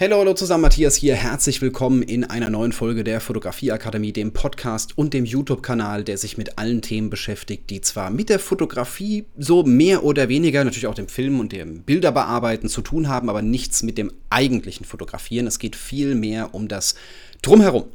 Hallo, hallo zusammen, Matthias hier. Herzlich willkommen in einer neuen Folge der Fotografieakademie, dem Podcast und dem YouTube-Kanal, der sich mit allen Themen beschäftigt, die zwar mit der Fotografie so mehr oder weniger, natürlich auch dem Film und dem Bilderbearbeiten zu tun haben, aber nichts mit dem eigentlichen Fotografieren. Es geht viel mehr um das Drumherum.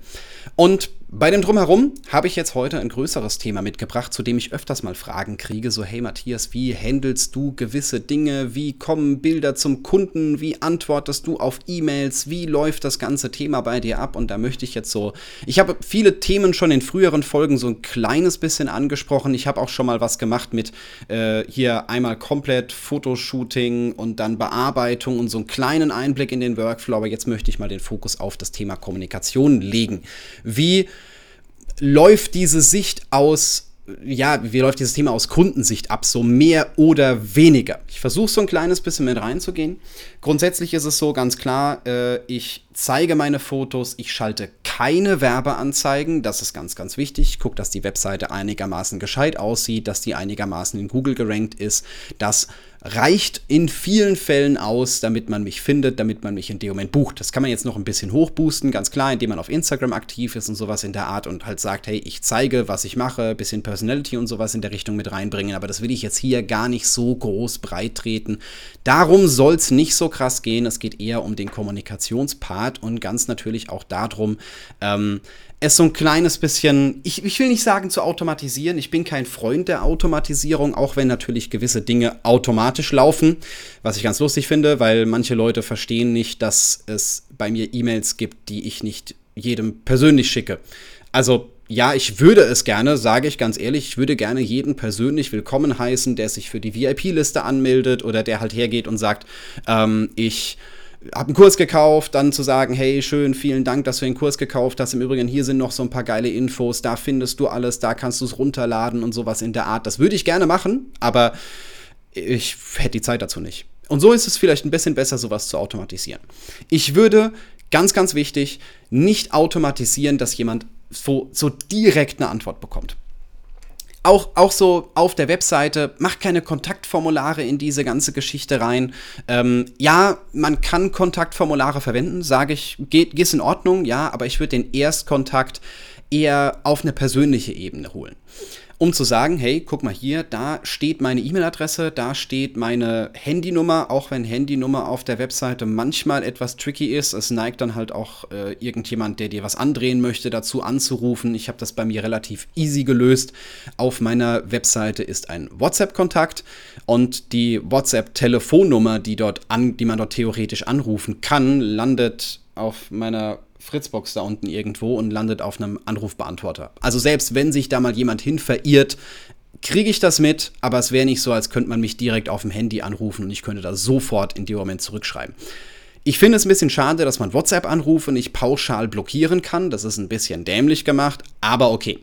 Und bei dem Drumherum habe ich jetzt heute ein größeres Thema mitgebracht, zu dem ich öfters mal Fragen kriege. So, hey Matthias, wie handelst du gewisse Dinge? Wie kommen Bilder zum Kunden? Wie antwortest du auf E-Mails? Wie läuft das ganze Thema bei dir ab? Und da möchte ich jetzt so, ich habe viele Themen schon in früheren Folgen so ein kleines bisschen angesprochen. Ich habe auch schon mal was gemacht mit äh, hier einmal komplett Fotoshooting und dann Bearbeitung und so einen kleinen Einblick in den Workflow. Aber jetzt möchte ich mal den Fokus auf das Thema Kommunikation legen. Wie läuft diese Sicht aus, ja, wie läuft dieses Thema aus Kundensicht ab, so mehr oder weniger? Ich versuche so ein kleines bisschen mit reinzugehen. Grundsätzlich ist es so ganz klar, äh, ich zeige meine Fotos, ich schalte keine Werbeanzeigen, das ist ganz, ganz wichtig. Ich gucke, dass die Webseite einigermaßen gescheit aussieht, dass die einigermaßen in Google gerankt ist, dass reicht in vielen Fällen aus, damit man mich findet, damit man mich in dem Moment bucht. Das kann man jetzt noch ein bisschen hochboosten, ganz klar, indem man auf Instagram aktiv ist und sowas in der Art und halt sagt, hey, ich zeige, was ich mache, bisschen Personality und sowas in der Richtung mit reinbringen, aber das will ich jetzt hier gar nicht so groß breit treten. Darum soll es nicht so krass gehen, es geht eher um den Kommunikationspart und ganz natürlich auch darum, ähm, es so ein kleines bisschen, ich, ich will nicht sagen zu automatisieren, ich bin kein Freund der Automatisierung, auch wenn natürlich gewisse Dinge automatisch laufen, was ich ganz lustig finde, weil manche Leute verstehen nicht, dass es bei mir E-Mails gibt, die ich nicht jedem persönlich schicke. Also ja, ich würde es gerne, sage ich ganz ehrlich, ich würde gerne jeden persönlich willkommen heißen, der sich für die VIP-Liste anmeldet oder der halt hergeht und sagt, ähm, ich habe einen Kurs gekauft, dann zu sagen, hey, schön, vielen Dank, dass du den Kurs gekauft hast. Im Übrigen, hier sind noch so ein paar geile Infos, da findest du alles, da kannst du es runterladen und sowas in der Art. Das würde ich gerne machen, aber ich hätte die Zeit dazu nicht. Und so ist es vielleicht ein bisschen besser, sowas zu automatisieren. Ich würde, ganz, ganz wichtig, nicht automatisieren, dass jemand so, so direkt eine Antwort bekommt auch, auch so auf der Webseite, macht keine Kontaktformulare in diese ganze Geschichte rein. Ähm, ja, man kann Kontaktformulare verwenden, sage ich, geht, geht in Ordnung, ja, aber ich würde den Erstkontakt eher auf eine persönliche Ebene holen um zu sagen, hey, guck mal hier, da steht meine E-Mail-Adresse, da steht meine Handynummer, auch wenn Handynummer auf der Webseite manchmal etwas tricky ist. Es neigt dann halt auch äh, irgendjemand, der dir was andrehen möchte, dazu anzurufen. Ich habe das bei mir relativ easy gelöst. Auf meiner Webseite ist ein WhatsApp-Kontakt und die WhatsApp-Telefonnummer, die, die man dort theoretisch anrufen kann, landet auf meiner Fritzbox da unten irgendwo und landet auf einem Anrufbeantworter. Also selbst wenn sich da mal jemand hin verirrt, kriege ich das mit, aber es wäre nicht so, als könnte man mich direkt auf dem Handy anrufen und ich könnte da sofort in dem Moment zurückschreiben. Ich finde es ein bisschen schade, dass man WhatsApp-Anrufe nicht pauschal blockieren kann. Das ist ein bisschen dämlich gemacht, aber okay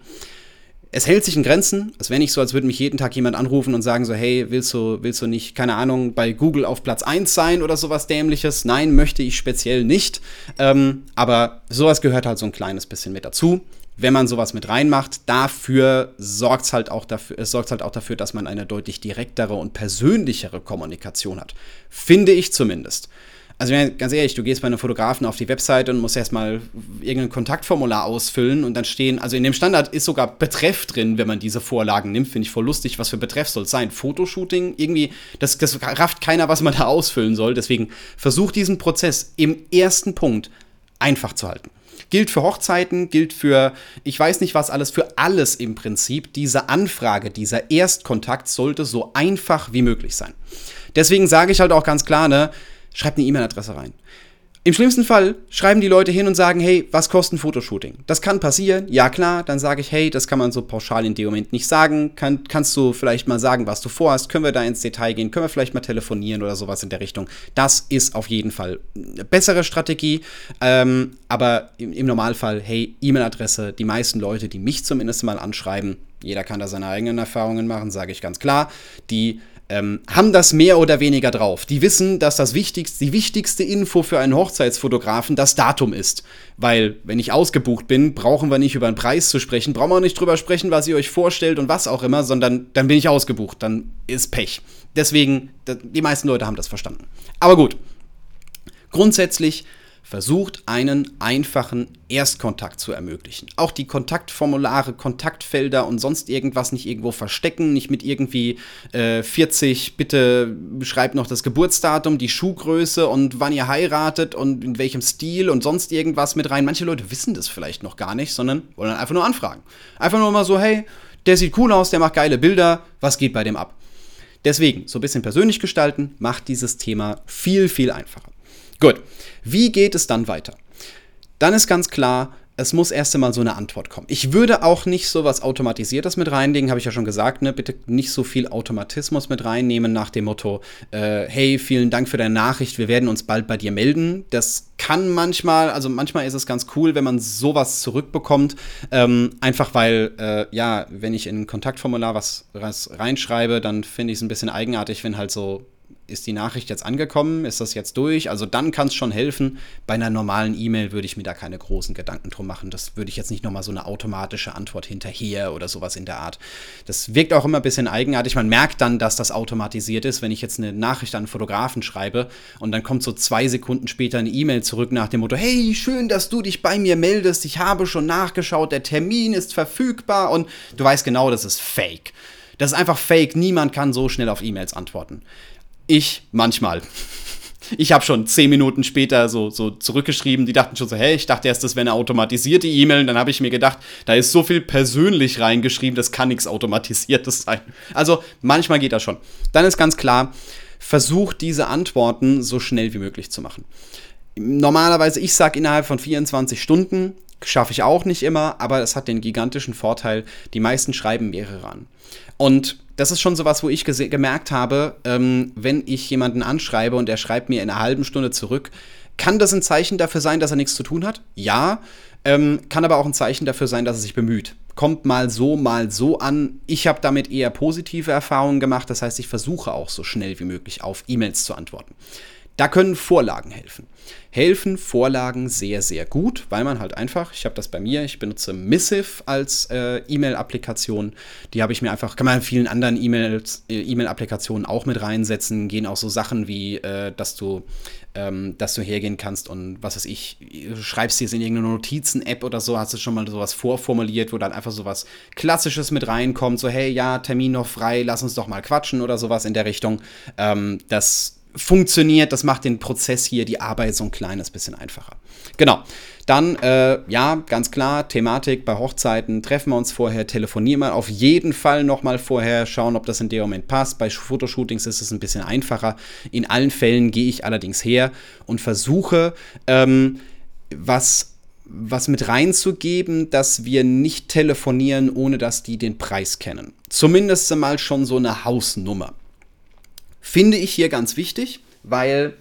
es hält sich in Grenzen. Es wäre nicht so, als würde mich jeden Tag jemand anrufen und sagen so, hey, willst du, willst du nicht, keine Ahnung, bei Google auf Platz 1 sein oder sowas dämliches? Nein, möchte ich speziell nicht. Ähm, aber sowas gehört halt so ein kleines bisschen mit dazu. Wenn man sowas mit reinmacht, dafür sorgt es halt auch dafür, es sorgt halt auch dafür, dass man eine deutlich direktere und persönlichere Kommunikation hat. Finde ich zumindest. Also ganz ehrlich, du gehst bei einem Fotografen auf die Webseite und musst erstmal irgendein Kontaktformular ausfüllen und dann stehen, also in dem Standard ist sogar Betreff drin, wenn man diese Vorlagen nimmt, finde ich voll lustig, was für Betreff soll es sein? Fotoshooting? Irgendwie, das, das rafft keiner, was man da ausfüllen soll. Deswegen versuch diesen Prozess im ersten Punkt einfach zu halten. Gilt für Hochzeiten, gilt für, ich weiß nicht was alles, für alles im Prinzip. Diese Anfrage, dieser Erstkontakt sollte so einfach wie möglich sein. Deswegen sage ich halt auch ganz klar, ne, schreibt eine E-Mail-Adresse rein. Im schlimmsten Fall schreiben die Leute hin und sagen, hey, was kostet ein Fotoshooting? Das kann passieren, ja klar, dann sage ich, hey, das kann man so pauschal in dem Moment nicht sagen. Kann, kannst du vielleicht mal sagen, was du vorhast? Können wir da ins Detail gehen? Können wir vielleicht mal telefonieren oder sowas in der Richtung? Das ist auf jeden Fall eine bessere Strategie. Ähm, aber im, im Normalfall, hey, E-Mail-Adresse, die meisten Leute, die mich zumindest mal anschreiben, jeder kann da seine eigenen Erfahrungen machen, sage ich ganz klar, die ähm, haben das mehr oder weniger drauf. Die wissen, dass das wichtigste, die wichtigste Info für einen Hochzeitsfotografen das Datum ist. Weil, wenn ich ausgebucht bin, brauchen wir nicht über einen Preis zu sprechen, brauchen wir nicht drüber sprechen, was ihr euch vorstellt und was auch immer, sondern dann bin ich ausgebucht, dann ist Pech. Deswegen, die meisten Leute haben das verstanden. Aber gut, grundsätzlich versucht einen einfachen Erstkontakt zu ermöglichen. Auch die Kontaktformulare, Kontaktfelder und sonst irgendwas nicht irgendwo verstecken, nicht mit irgendwie äh, 40, bitte schreibt noch das Geburtsdatum, die Schuhgröße und wann ihr heiratet und in welchem Stil und sonst irgendwas mit rein. Manche Leute wissen das vielleicht noch gar nicht, sondern wollen einfach nur anfragen. Einfach nur mal so, hey, der sieht cool aus, der macht geile Bilder, was geht bei dem ab? Deswegen, so ein bisschen persönlich gestalten, macht dieses Thema viel, viel einfacher. Gut, wie geht es dann weiter? Dann ist ganz klar, es muss erst einmal so eine Antwort kommen. Ich würde auch nicht so was Automatisiertes mit reinlegen, habe ich ja schon gesagt, ne? Bitte nicht so viel Automatismus mit reinnehmen nach dem Motto, äh, hey, vielen Dank für deine Nachricht, wir werden uns bald bei dir melden. Das kann manchmal, also manchmal ist es ganz cool, wenn man sowas zurückbekommt. Ähm, einfach weil, äh, ja, wenn ich in ein Kontaktformular was, was reinschreibe, dann finde ich es ein bisschen eigenartig, wenn halt so ist die Nachricht jetzt angekommen? Ist das jetzt durch? Also dann kann es schon helfen. Bei einer normalen E-Mail würde ich mir da keine großen Gedanken drum machen. Das würde ich jetzt nicht nochmal so eine automatische Antwort hinterher oder sowas in der Art. Das wirkt auch immer ein bisschen eigenartig. Man merkt dann, dass das automatisiert ist, wenn ich jetzt eine Nachricht an einen Fotografen schreibe und dann kommt so zwei Sekunden später eine E-Mail zurück nach dem Motto, hey, schön, dass du dich bei mir meldest. Ich habe schon nachgeschaut, der Termin ist verfügbar und du weißt genau, das ist fake. Das ist einfach fake. Niemand kann so schnell auf E-Mails antworten. Ich manchmal. Ich habe schon zehn Minuten später so, so zurückgeschrieben. Die dachten schon so, hey, ich dachte erst, das wäre eine automatisierte E-Mail. Und dann habe ich mir gedacht, da ist so viel persönlich reingeschrieben, das kann nichts Automatisiertes sein. Also manchmal geht das schon. Dann ist ganz klar, versucht diese Antworten so schnell wie möglich zu machen. Normalerweise, ich sage innerhalb von 24 Stunden, schaffe ich auch nicht immer, aber es hat den gigantischen Vorteil, die meisten schreiben mehrere an. Und das ist schon so was, wo ich gemerkt habe, ähm, wenn ich jemanden anschreibe und er schreibt mir in einer halben Stunde zurück, kann das ein Zeichen dafür sein, dass er nichts zu tun hat? Ja. Ähm, kann aber auch ein Zeichen dafür sein, dass er sich bemüht. Kommt mal so, mal so an. Ich habe damit eher positive Erfahrungen gemacht. Das heißt, ich versuche auch so schnell wie möglich auf E-Mails zu antworten. Da können Vorlagen helfen helfen Vorlagen sehr, sehr gut, weil man halt einfach, ich habe das bei mir, ich benutze Missive als äh, E-Mail-Applikation. Die habe ich mir einfach, kann man in vielen anderen äh, E-Mail-Applikationen auch mit reinsetzen, gehen auch so Sachen wie, äh, dass du ähm, dass du hergehen kannst und was weiß ich, schreibst dir es in irgendeine Notizen-App oder so, hast du schon mal sowas vorformuliert, wo dann einfach sowas Klassisches mit reinkommt, so hey, ja, Termin noch frei, lass uns doch mal quatschen oder sowas in der Richtung. Ähm, das funktioniert, das macht den Prozess hier, die Arbeit so ein kleines bisschen einfacher. Genau. Dann, äh, ja, ganz klar, Thematik bei Hochzeiten, treffen wir uns vorher, telefonieren wir auf jeden Fall nochmal vorher, schauen, ob das in dem Moment passt. Bei Fotoshootings ist es ein bisschen einfacher. In allen Fällen gehe ich allerdings her und versuche, ähm, was was mit reinzugeben, dass wir nicht telefonieren, ohne dass die den Preis kennen. Zumindest mal schon so eine Hausnummer. Finde ich hier ganz wichtig, weil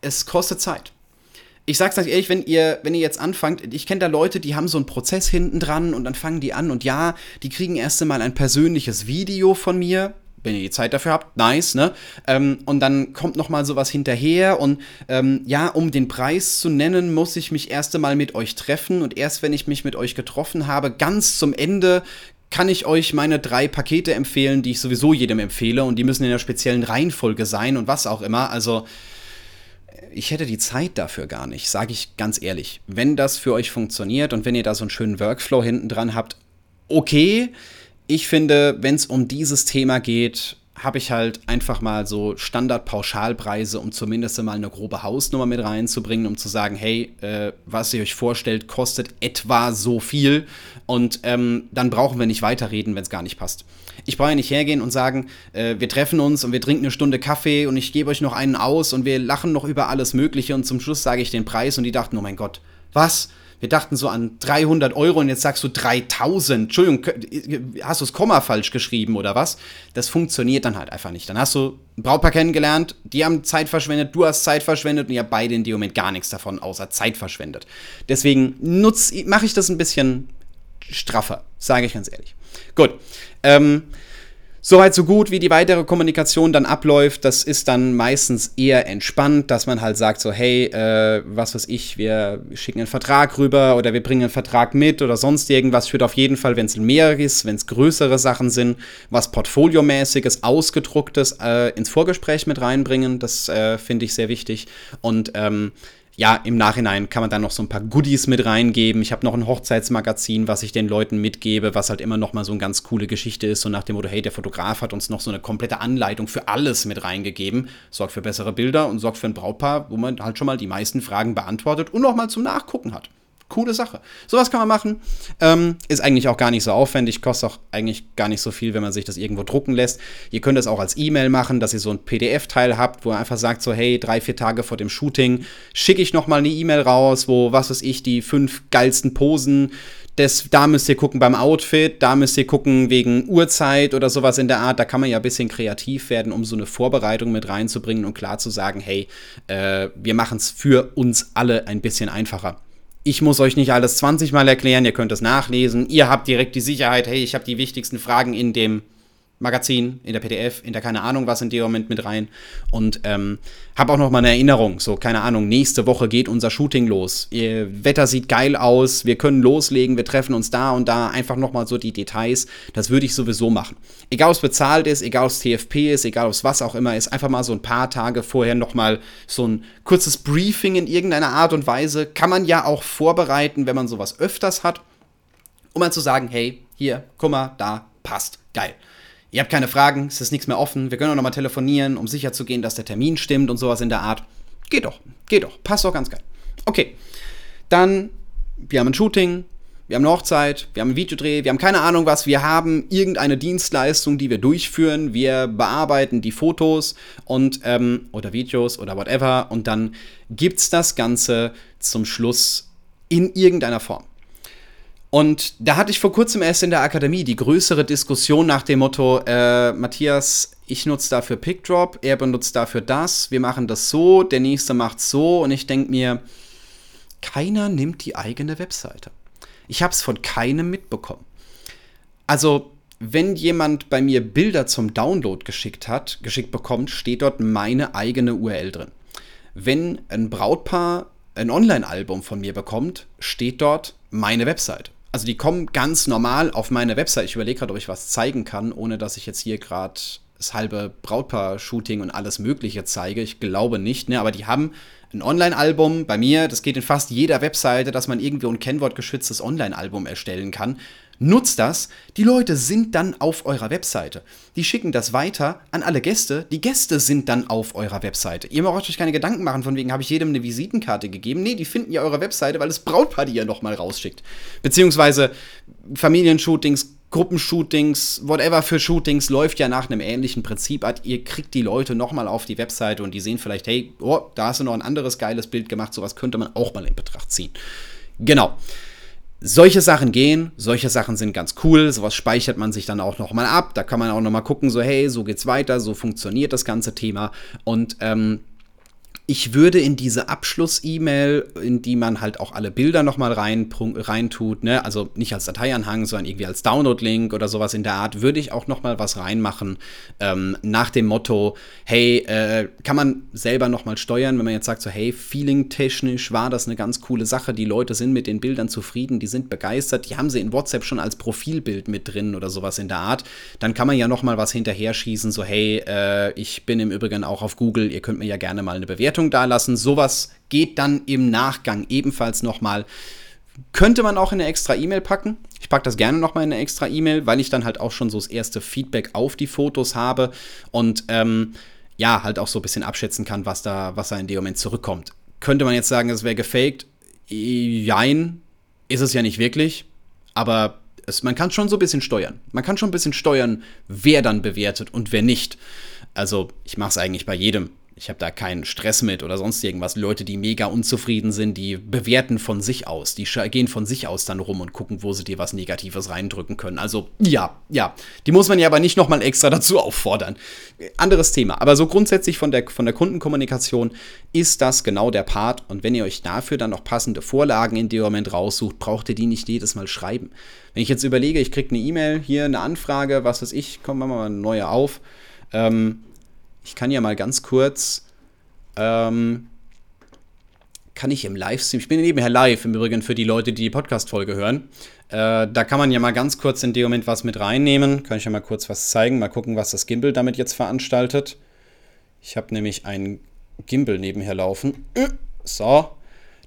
es kostet Zeit. Ich sag's euch ehrlich, wenn ihr, wenn ihr jetzt anfangt, ich kenne da Leute, die haben so einen Prozess hinten dran und dann fangen die an und ja, die kriegen erst einmal ein persönliches Video von mir, wenn ihr die Zeit dafür habt, nice, ne? Ähm, und dann kommt noch mal sowas hinterher und ähm, ja, um den Preis zu nennen, muss ich mich erst einmal mit euch treffen und erst wenn ich mich mit euch getroffen habe, ganz zum Ende kann ich euch meine drei Pakete empfehlen, die ich sowieso jedem empfehle und die müssen in einer speziellen Reihenfolge sein und was auch immer. Also ich hätte die Zeit dafür gar nicht, sage ich ganz ehrlich. Wenn das für euch funktioniert und wenn ihr da so einen schönen Workflow hinten dran habt, okay. Ich finde, wenn es um dieses Thema geht, habe ich halt einfach mal so Standard-Pauschalpreise, um zumindest mal eine grobe Hausnummer mit reinzubringen, um zu sagen, hey, äh, was ihr euch vorstellt, kostet etwa so viel und ähm, dann brauchen wir nicht weiterreden, wenn es gar nicht passt. Ich brauche ja nicht hergehen und sagen, äh, wir treffen uns und wir trinken eine Stunde Kaffee und ich gebe euch noch einen aus und wir lachen noch über alles Mögliche und zum Schluss sage ich den Preis und die dachten, oh mein Gott, was? Wir dachten so an 300 Euro und jetzt sagst du 3000. Entschuldigung, hast du das Komma falsch geschrieben oder was? Das funktioniert dann halt einfach nicht. Dann hast du ein Brautpaar kennengelernt, die haben Zeit verschwendet, du hast Zeit verschwendet und ihr habt beide in dem Moment gar nichts davon, außer Zeit verschwendet. Deswegen mache ich das ein bisschen straffer, sage ich ganz ehrlich. Gut. Ähm, Soweit so gut, wie die weitere Kommunikation dann abläuft, das ist dann meistens eher entspannt, dass man halt sagt so, hey, äh, was weiß ich, wir schicken einen Vertrag rüber oder wir bringen einen Vertrag mit oder sonst irgendwas. Ich würde auf jeden Fall, wenn es mehr ist, wenn es größere Sachen sind, was Portfoliomäßiges, Ausgedrucktes äh, ins Vorgespräch mit reinbringen. Das äh, finde ich sehr wichtig. Und ähm, ja, im Nachhinein kann man dann noch so ein paar Goodies mit reingeben. Ich habe noch ein Hochzeitsmagazin, was ich den Leuten mitgebe, was halt immer noch mal so eine ganz coole Geschichte ist. So nach dem Motto, hey, der Fotograf hat uns noch so eine komplette Anleitung für alles mit reingegeben. Sorgt für bessere Bilder und sorgt für ein Brautpaar, wo man halt schon mal die meisten Fragen beantwortet und noch mal zum Nachgucken hat coole Sache. Sowas kann man machen. Ähm, ist eigentlich auch gar nicht so aufwendig, kostet auch eigentlich gar nicht so viel, wenn man sich das irgendwo drucken lässt. Ihr könnt es auch als E-Mail machen, dass ihr so ein PDF-Teil habt, wo ihr einfach sagt, so, hey, drei, vier Tage vor dem Shooting schicke ich nochmal eine E-Mail raus, wo, was weiß ich, die fünf geilsten Posen das, da müsst ihr gucken beim Outfit, da müsst ihr gucken wegen Uhrzeit oder sowas in der Art. Da kann man ja ein bisschen kreativ werden, um so eine Vorbereitung mit reinzubringen und klar zu sagen, hey, äh, wir machen es für uns alle ein bisschen einfacher. Ich muss euch nicht alles 20 Mal erklären, ihr könnt es nachlesen. Ihr habt direkt die Sicherheit, hey, ich habe die wichtigsten Fragen in dem Magazin, in der PDF, in der keine Ahnung was in dem Moment mit rein. Und ähm, habe auch noch mal eine Erinnerung, so keine Ahnung, nächste Woche geht unser Shooting los. Ihr Wetter sieht geil aus, wir können loslegen, wir treffen uns da und da, einfach noch mal so die Details. Das würde ich sowieso machen. Egal, ob es bezahlt ist, egal, ob es TFP ist, egal, ob es was auch immer ist, einfach mal so ein paar Tage vorher noch mal so ein kurzes Briefing in irgendeiner Art und Weise. Kann man ja auch vorbereiten, wenn man sowas öfters hat, um mal zu sagen, hey, hier, guck mal, da, passt, geil ihr habt keine Fragen, es ist nichts mehr offen, wir können auch nochmal telefonieren, um sicherzugehen, dass der Termin stimmt und sowas in der Art. Geht doch, geht doch, passt doch ganz geil. Okay, dann, wir haben ein Shooting, wir haben eine Hochzeit, wir haben einen Videodreh, wir haben keine Ahnung was, wir haben irgendeine Dienstleistung, die wir durchführen, wir bearbeiten die Fotos und ähm, oder Videos oder whatever und dann gibt's das Ganze zum Schluss in irgendeiner Form. Und da hatte ich vor kurzem erst in der Akademie die größere Diskussion nach dem Motto, äh, Matthias, ich nutze dafür PickDrop, er benutzt dafür das, wir machen das so, der nächste macht so und ich denke mir, keiner nimmt die eigene Webseite. Ich habe es von keinem mitbekommen. Also, wenn jemand bei mir Bilder zum Download geschickt hat, geschickt bekommt, steht dort meine eigene URL drin. Wenn ein Brautpaar ein Online-Album von mir bekommt, steht dort meine Website also die kommen ganz normal auf meine Website. Ich überlege gerade, ob ich was zeigen kann, ohne dass ich jetzt hier gerade das halbe Brautpaar-Shooting und alles Mögliche zeige. Ich glaube nicht, ne? aber die haben ein Online-Album bei mir. Das geht in fast jeder Webseite, dass man irgendwie ein kennwortgeschütztes Online-Album erstellen kann. Nutzt das. Die Leute sind dann auf eurer Webseite. Die schicken das weiter an alle Gäste. Die Gäste sind dann auf eurer Webseite. Ihr braucht euch keine Gedanken machen, von wegen habe ich jedem eine Visitenkarte gegeben. Nee, die finden ja eure Webseite, weil das Brautpaar die ja nochmal rausschickt. Beziehungsweise Familienshootings, Gruppenshootings, whatever für Shootings läuft ja nach einem ähnlichen Prinzip. Ihr kriegt die Leute nochmal auf die Webseite und die sehen vielleicht, hey, oh, da hast du noch ein anderes geiles Bild gemacht. Sowas könnte man auch mal in Betracht ziehen. Genau solche Sachen gehen, solche Sachen sind ganz cool, sowas speichert man sich dann auch nochmal ab, da kann man auch nochmal gucken, so hey, so geht's weiter, so funktioniert das ganze Thema. Und ähm, ich würde in diese Abschluss-E-Mail, in die man halt auch alle Bilder nochmal rein, rein tut, ne, also nicht als Dateianhang, sondern irgendwie als Download-Link oder sowas in der Art, würde ich auch nochmal was reinmachen, ähm, nach dem Motto, hey, äh, kann man selber nochmal steuern, wenn man jetzt sagt, so, hey, feeling-technisch war das eine ganz coole Sache, die Leute sind mit den Bildern zufrieden, die sind begeistert, die haben sie in WhatsApp schon als Profilbild mit drin oder sowas in der Art, dann kann man ja nochmal was hinterher schießen, so, hey, äh, ich bin im Übrigen auch auf Google, ihr könnt mir ja gerne mal eine Bewertung Bewertung dalassen. Sowas geht dann im Nachgang ebenfalls nochmal. Könnte man auch in eine extra E-Mail packen. Ich packe das gerne nochmal in eine extra E-Mail, weil ich dann halt auch schon so das erste Feedback auf die Fotos habe und ähm, ja, halt auch so ein bisschen abschätzen kann, was da, was da in dem Moment zurückkommt. Könnte man jetzt sagen, es wäre gefaked? Jein, ist es ja nicht wirklich, aber es, man kann schon so ein bisschen steuern. Man kann schon ein bisschen steuern, wer dann bewertet und wer nicht. Also, ich mache es eigentlich bei jedem ich habe da keinen Stress mit oder sonst irgendwas. Leute, die mega unzufrieden sind, die bewerten von sich aus. Die gehen von sich aus dann rum und gucken, wo sie dir was Negatives reindrücken können. Also ja, ja. Die muss man ja aber nicht nochmal extra dazu auffordern. Anderes Thema. Aber so grundsätzlich von der, von der Kundenkommunikation ist das genau der Part. Und wenn ihr euch dafür dann noch passende Vorlagen in dem Moment raussucht, braucht ihr die nicht jedes Mal schreiben. Wenn ich jetzt überlege, ich kriege eine E-Mail, hier eine Anfrage, was weiß ich, kommen wir mal eine neue auf. Ähm, ich kann ja mal ganz kurz, ähm, kann ich im Livestream, ich bin nebenher live im Übrigen für die Leute, die die Podcast-Folge hören. Äh, da kann man ja mal ganz kurz in dem Moment was mit reinnehmen. Kann ich ja mal kurz was zeigen, mal gucken, was das Gimbal damit jetzt veranstaltet. Ich habe nämlich einen Gimbal nebenher laufen. So.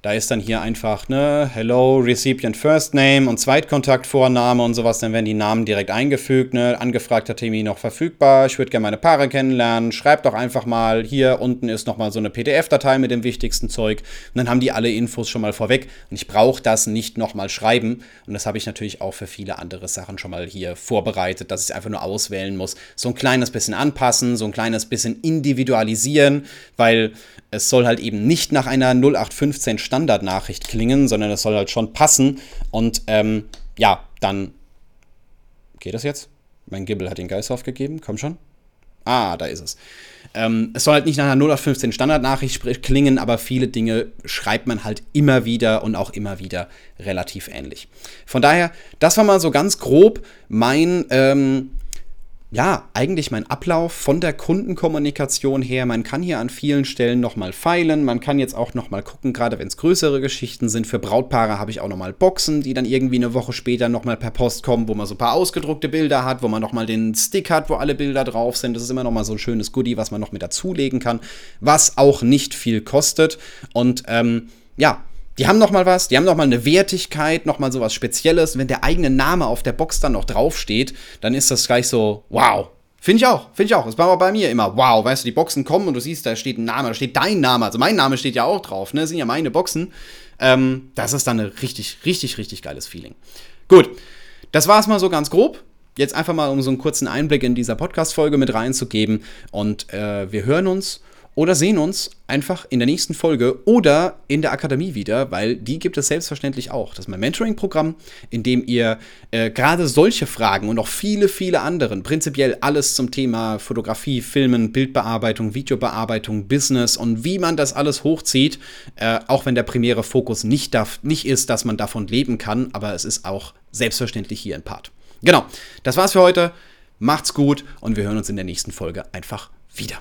Da ist dann hier einfach, ne, Hello, Recipient First Name und Zweitkontaktvorname und sowas. Dann werden die Namen direkt eingefügt, ne. Angefragter Termin noch verfügbar. Ich würde gerne meine Paare kennenlernen. Schreibt doch einfach mal, hier unten ist nochmal so eine PDF-Datei mit dem wichtigsten Zeug. Und dann haben die alle Infos schon mal vorweg. Und ich brauche das nicht nochmal schreiben. Und das habe ich natürlich auch für viele andere Sachen schon mal hier vorbereitet, dass ich einfach nur auswählen muss. So ein kleines bisschen anpassen, so ein kleines bisschen individualisieren, weil es soll halt eben nicht nach einer 0815 Standardnachricht klingen, sondern es soll halt schon passen. Und ähm, ja, dann geht das jetzt? Mein Gibbel hat den Geist aufgegeben, komm schon. Ah, da ist es. Ähm, es soll halt nicht nach einer 0815 Standardnachricht klingen, aber viele Dinge schreibt man halt immer wieder und auch immer wieder relativ ähnlich. Von daher, das war mal so ganz grob mein ähm, ja, eigentlich mein Ablauf von der Kundenkommunikation her. Man kann hier an vielen Stellen nochmal feilen. Man kann jetzt auch nochmal gucken, gerade wenn es größere Geschichten sind. Für Brautpaare habe ich auch nochmal Boxen, die dann irgendwie eine Woche später nochmal per Post kommen, wo man so ein paar ausgedruckte Bilder hat, wo man nochmal den Stick hat, wo alle Bilder drauf sind. Das ist immer nochmal so ein schönes Goodie, was man noch mit dazulegen kann, was auch nicht viel kostet. Und ähm, ja, die haben noch mal was, die haben noch mal eine Wertigkeit, noch mal sowas Spezielles. Wenn der eigene Name auf der Box dann noch draufsteht, dann ist das gleich so, wow. Finde ich auch, finde ich auch. Das war bei mir immer, wow, weißt du, die Boxen kommen und du siehst, da steht ein Name, da steht dein Name. Also mein Name steht ja auch drauf, ne? Das sind ja meine Boxen. Ähm, das ist dann ein richtig, richtig, richtig geiles Feeling. Gut, das war es mal so ganz grob. Jetzt einfach mal, um so einen kurzen Einblick in dieser Podcast-Folge mit reinzugeben. Und äh, wir hören uns oder sehen uns einfach in der nächsten Folge oder in der Akademie wieder, weil die gibt es selbstverständlich auch. Das ist mein Mentoring-Programm, in dem ihr äh, gerade solche Fragen und auch viele, viele anderen, prinzipiell alles zum Thema Fotografie, Filmen, Bildbearbeitung, Videobearbeitung, Business und wie man das alles hochzieht, äh, auch wenn der primäre Fokus nicht, darf, nicht ist, dass man davon leben kann, aber es ist auch selbstverständlich hier ein Part. Genau, das war's für heute. Macht's gut und wir hören uns in der nächsten Folge einfach wieder.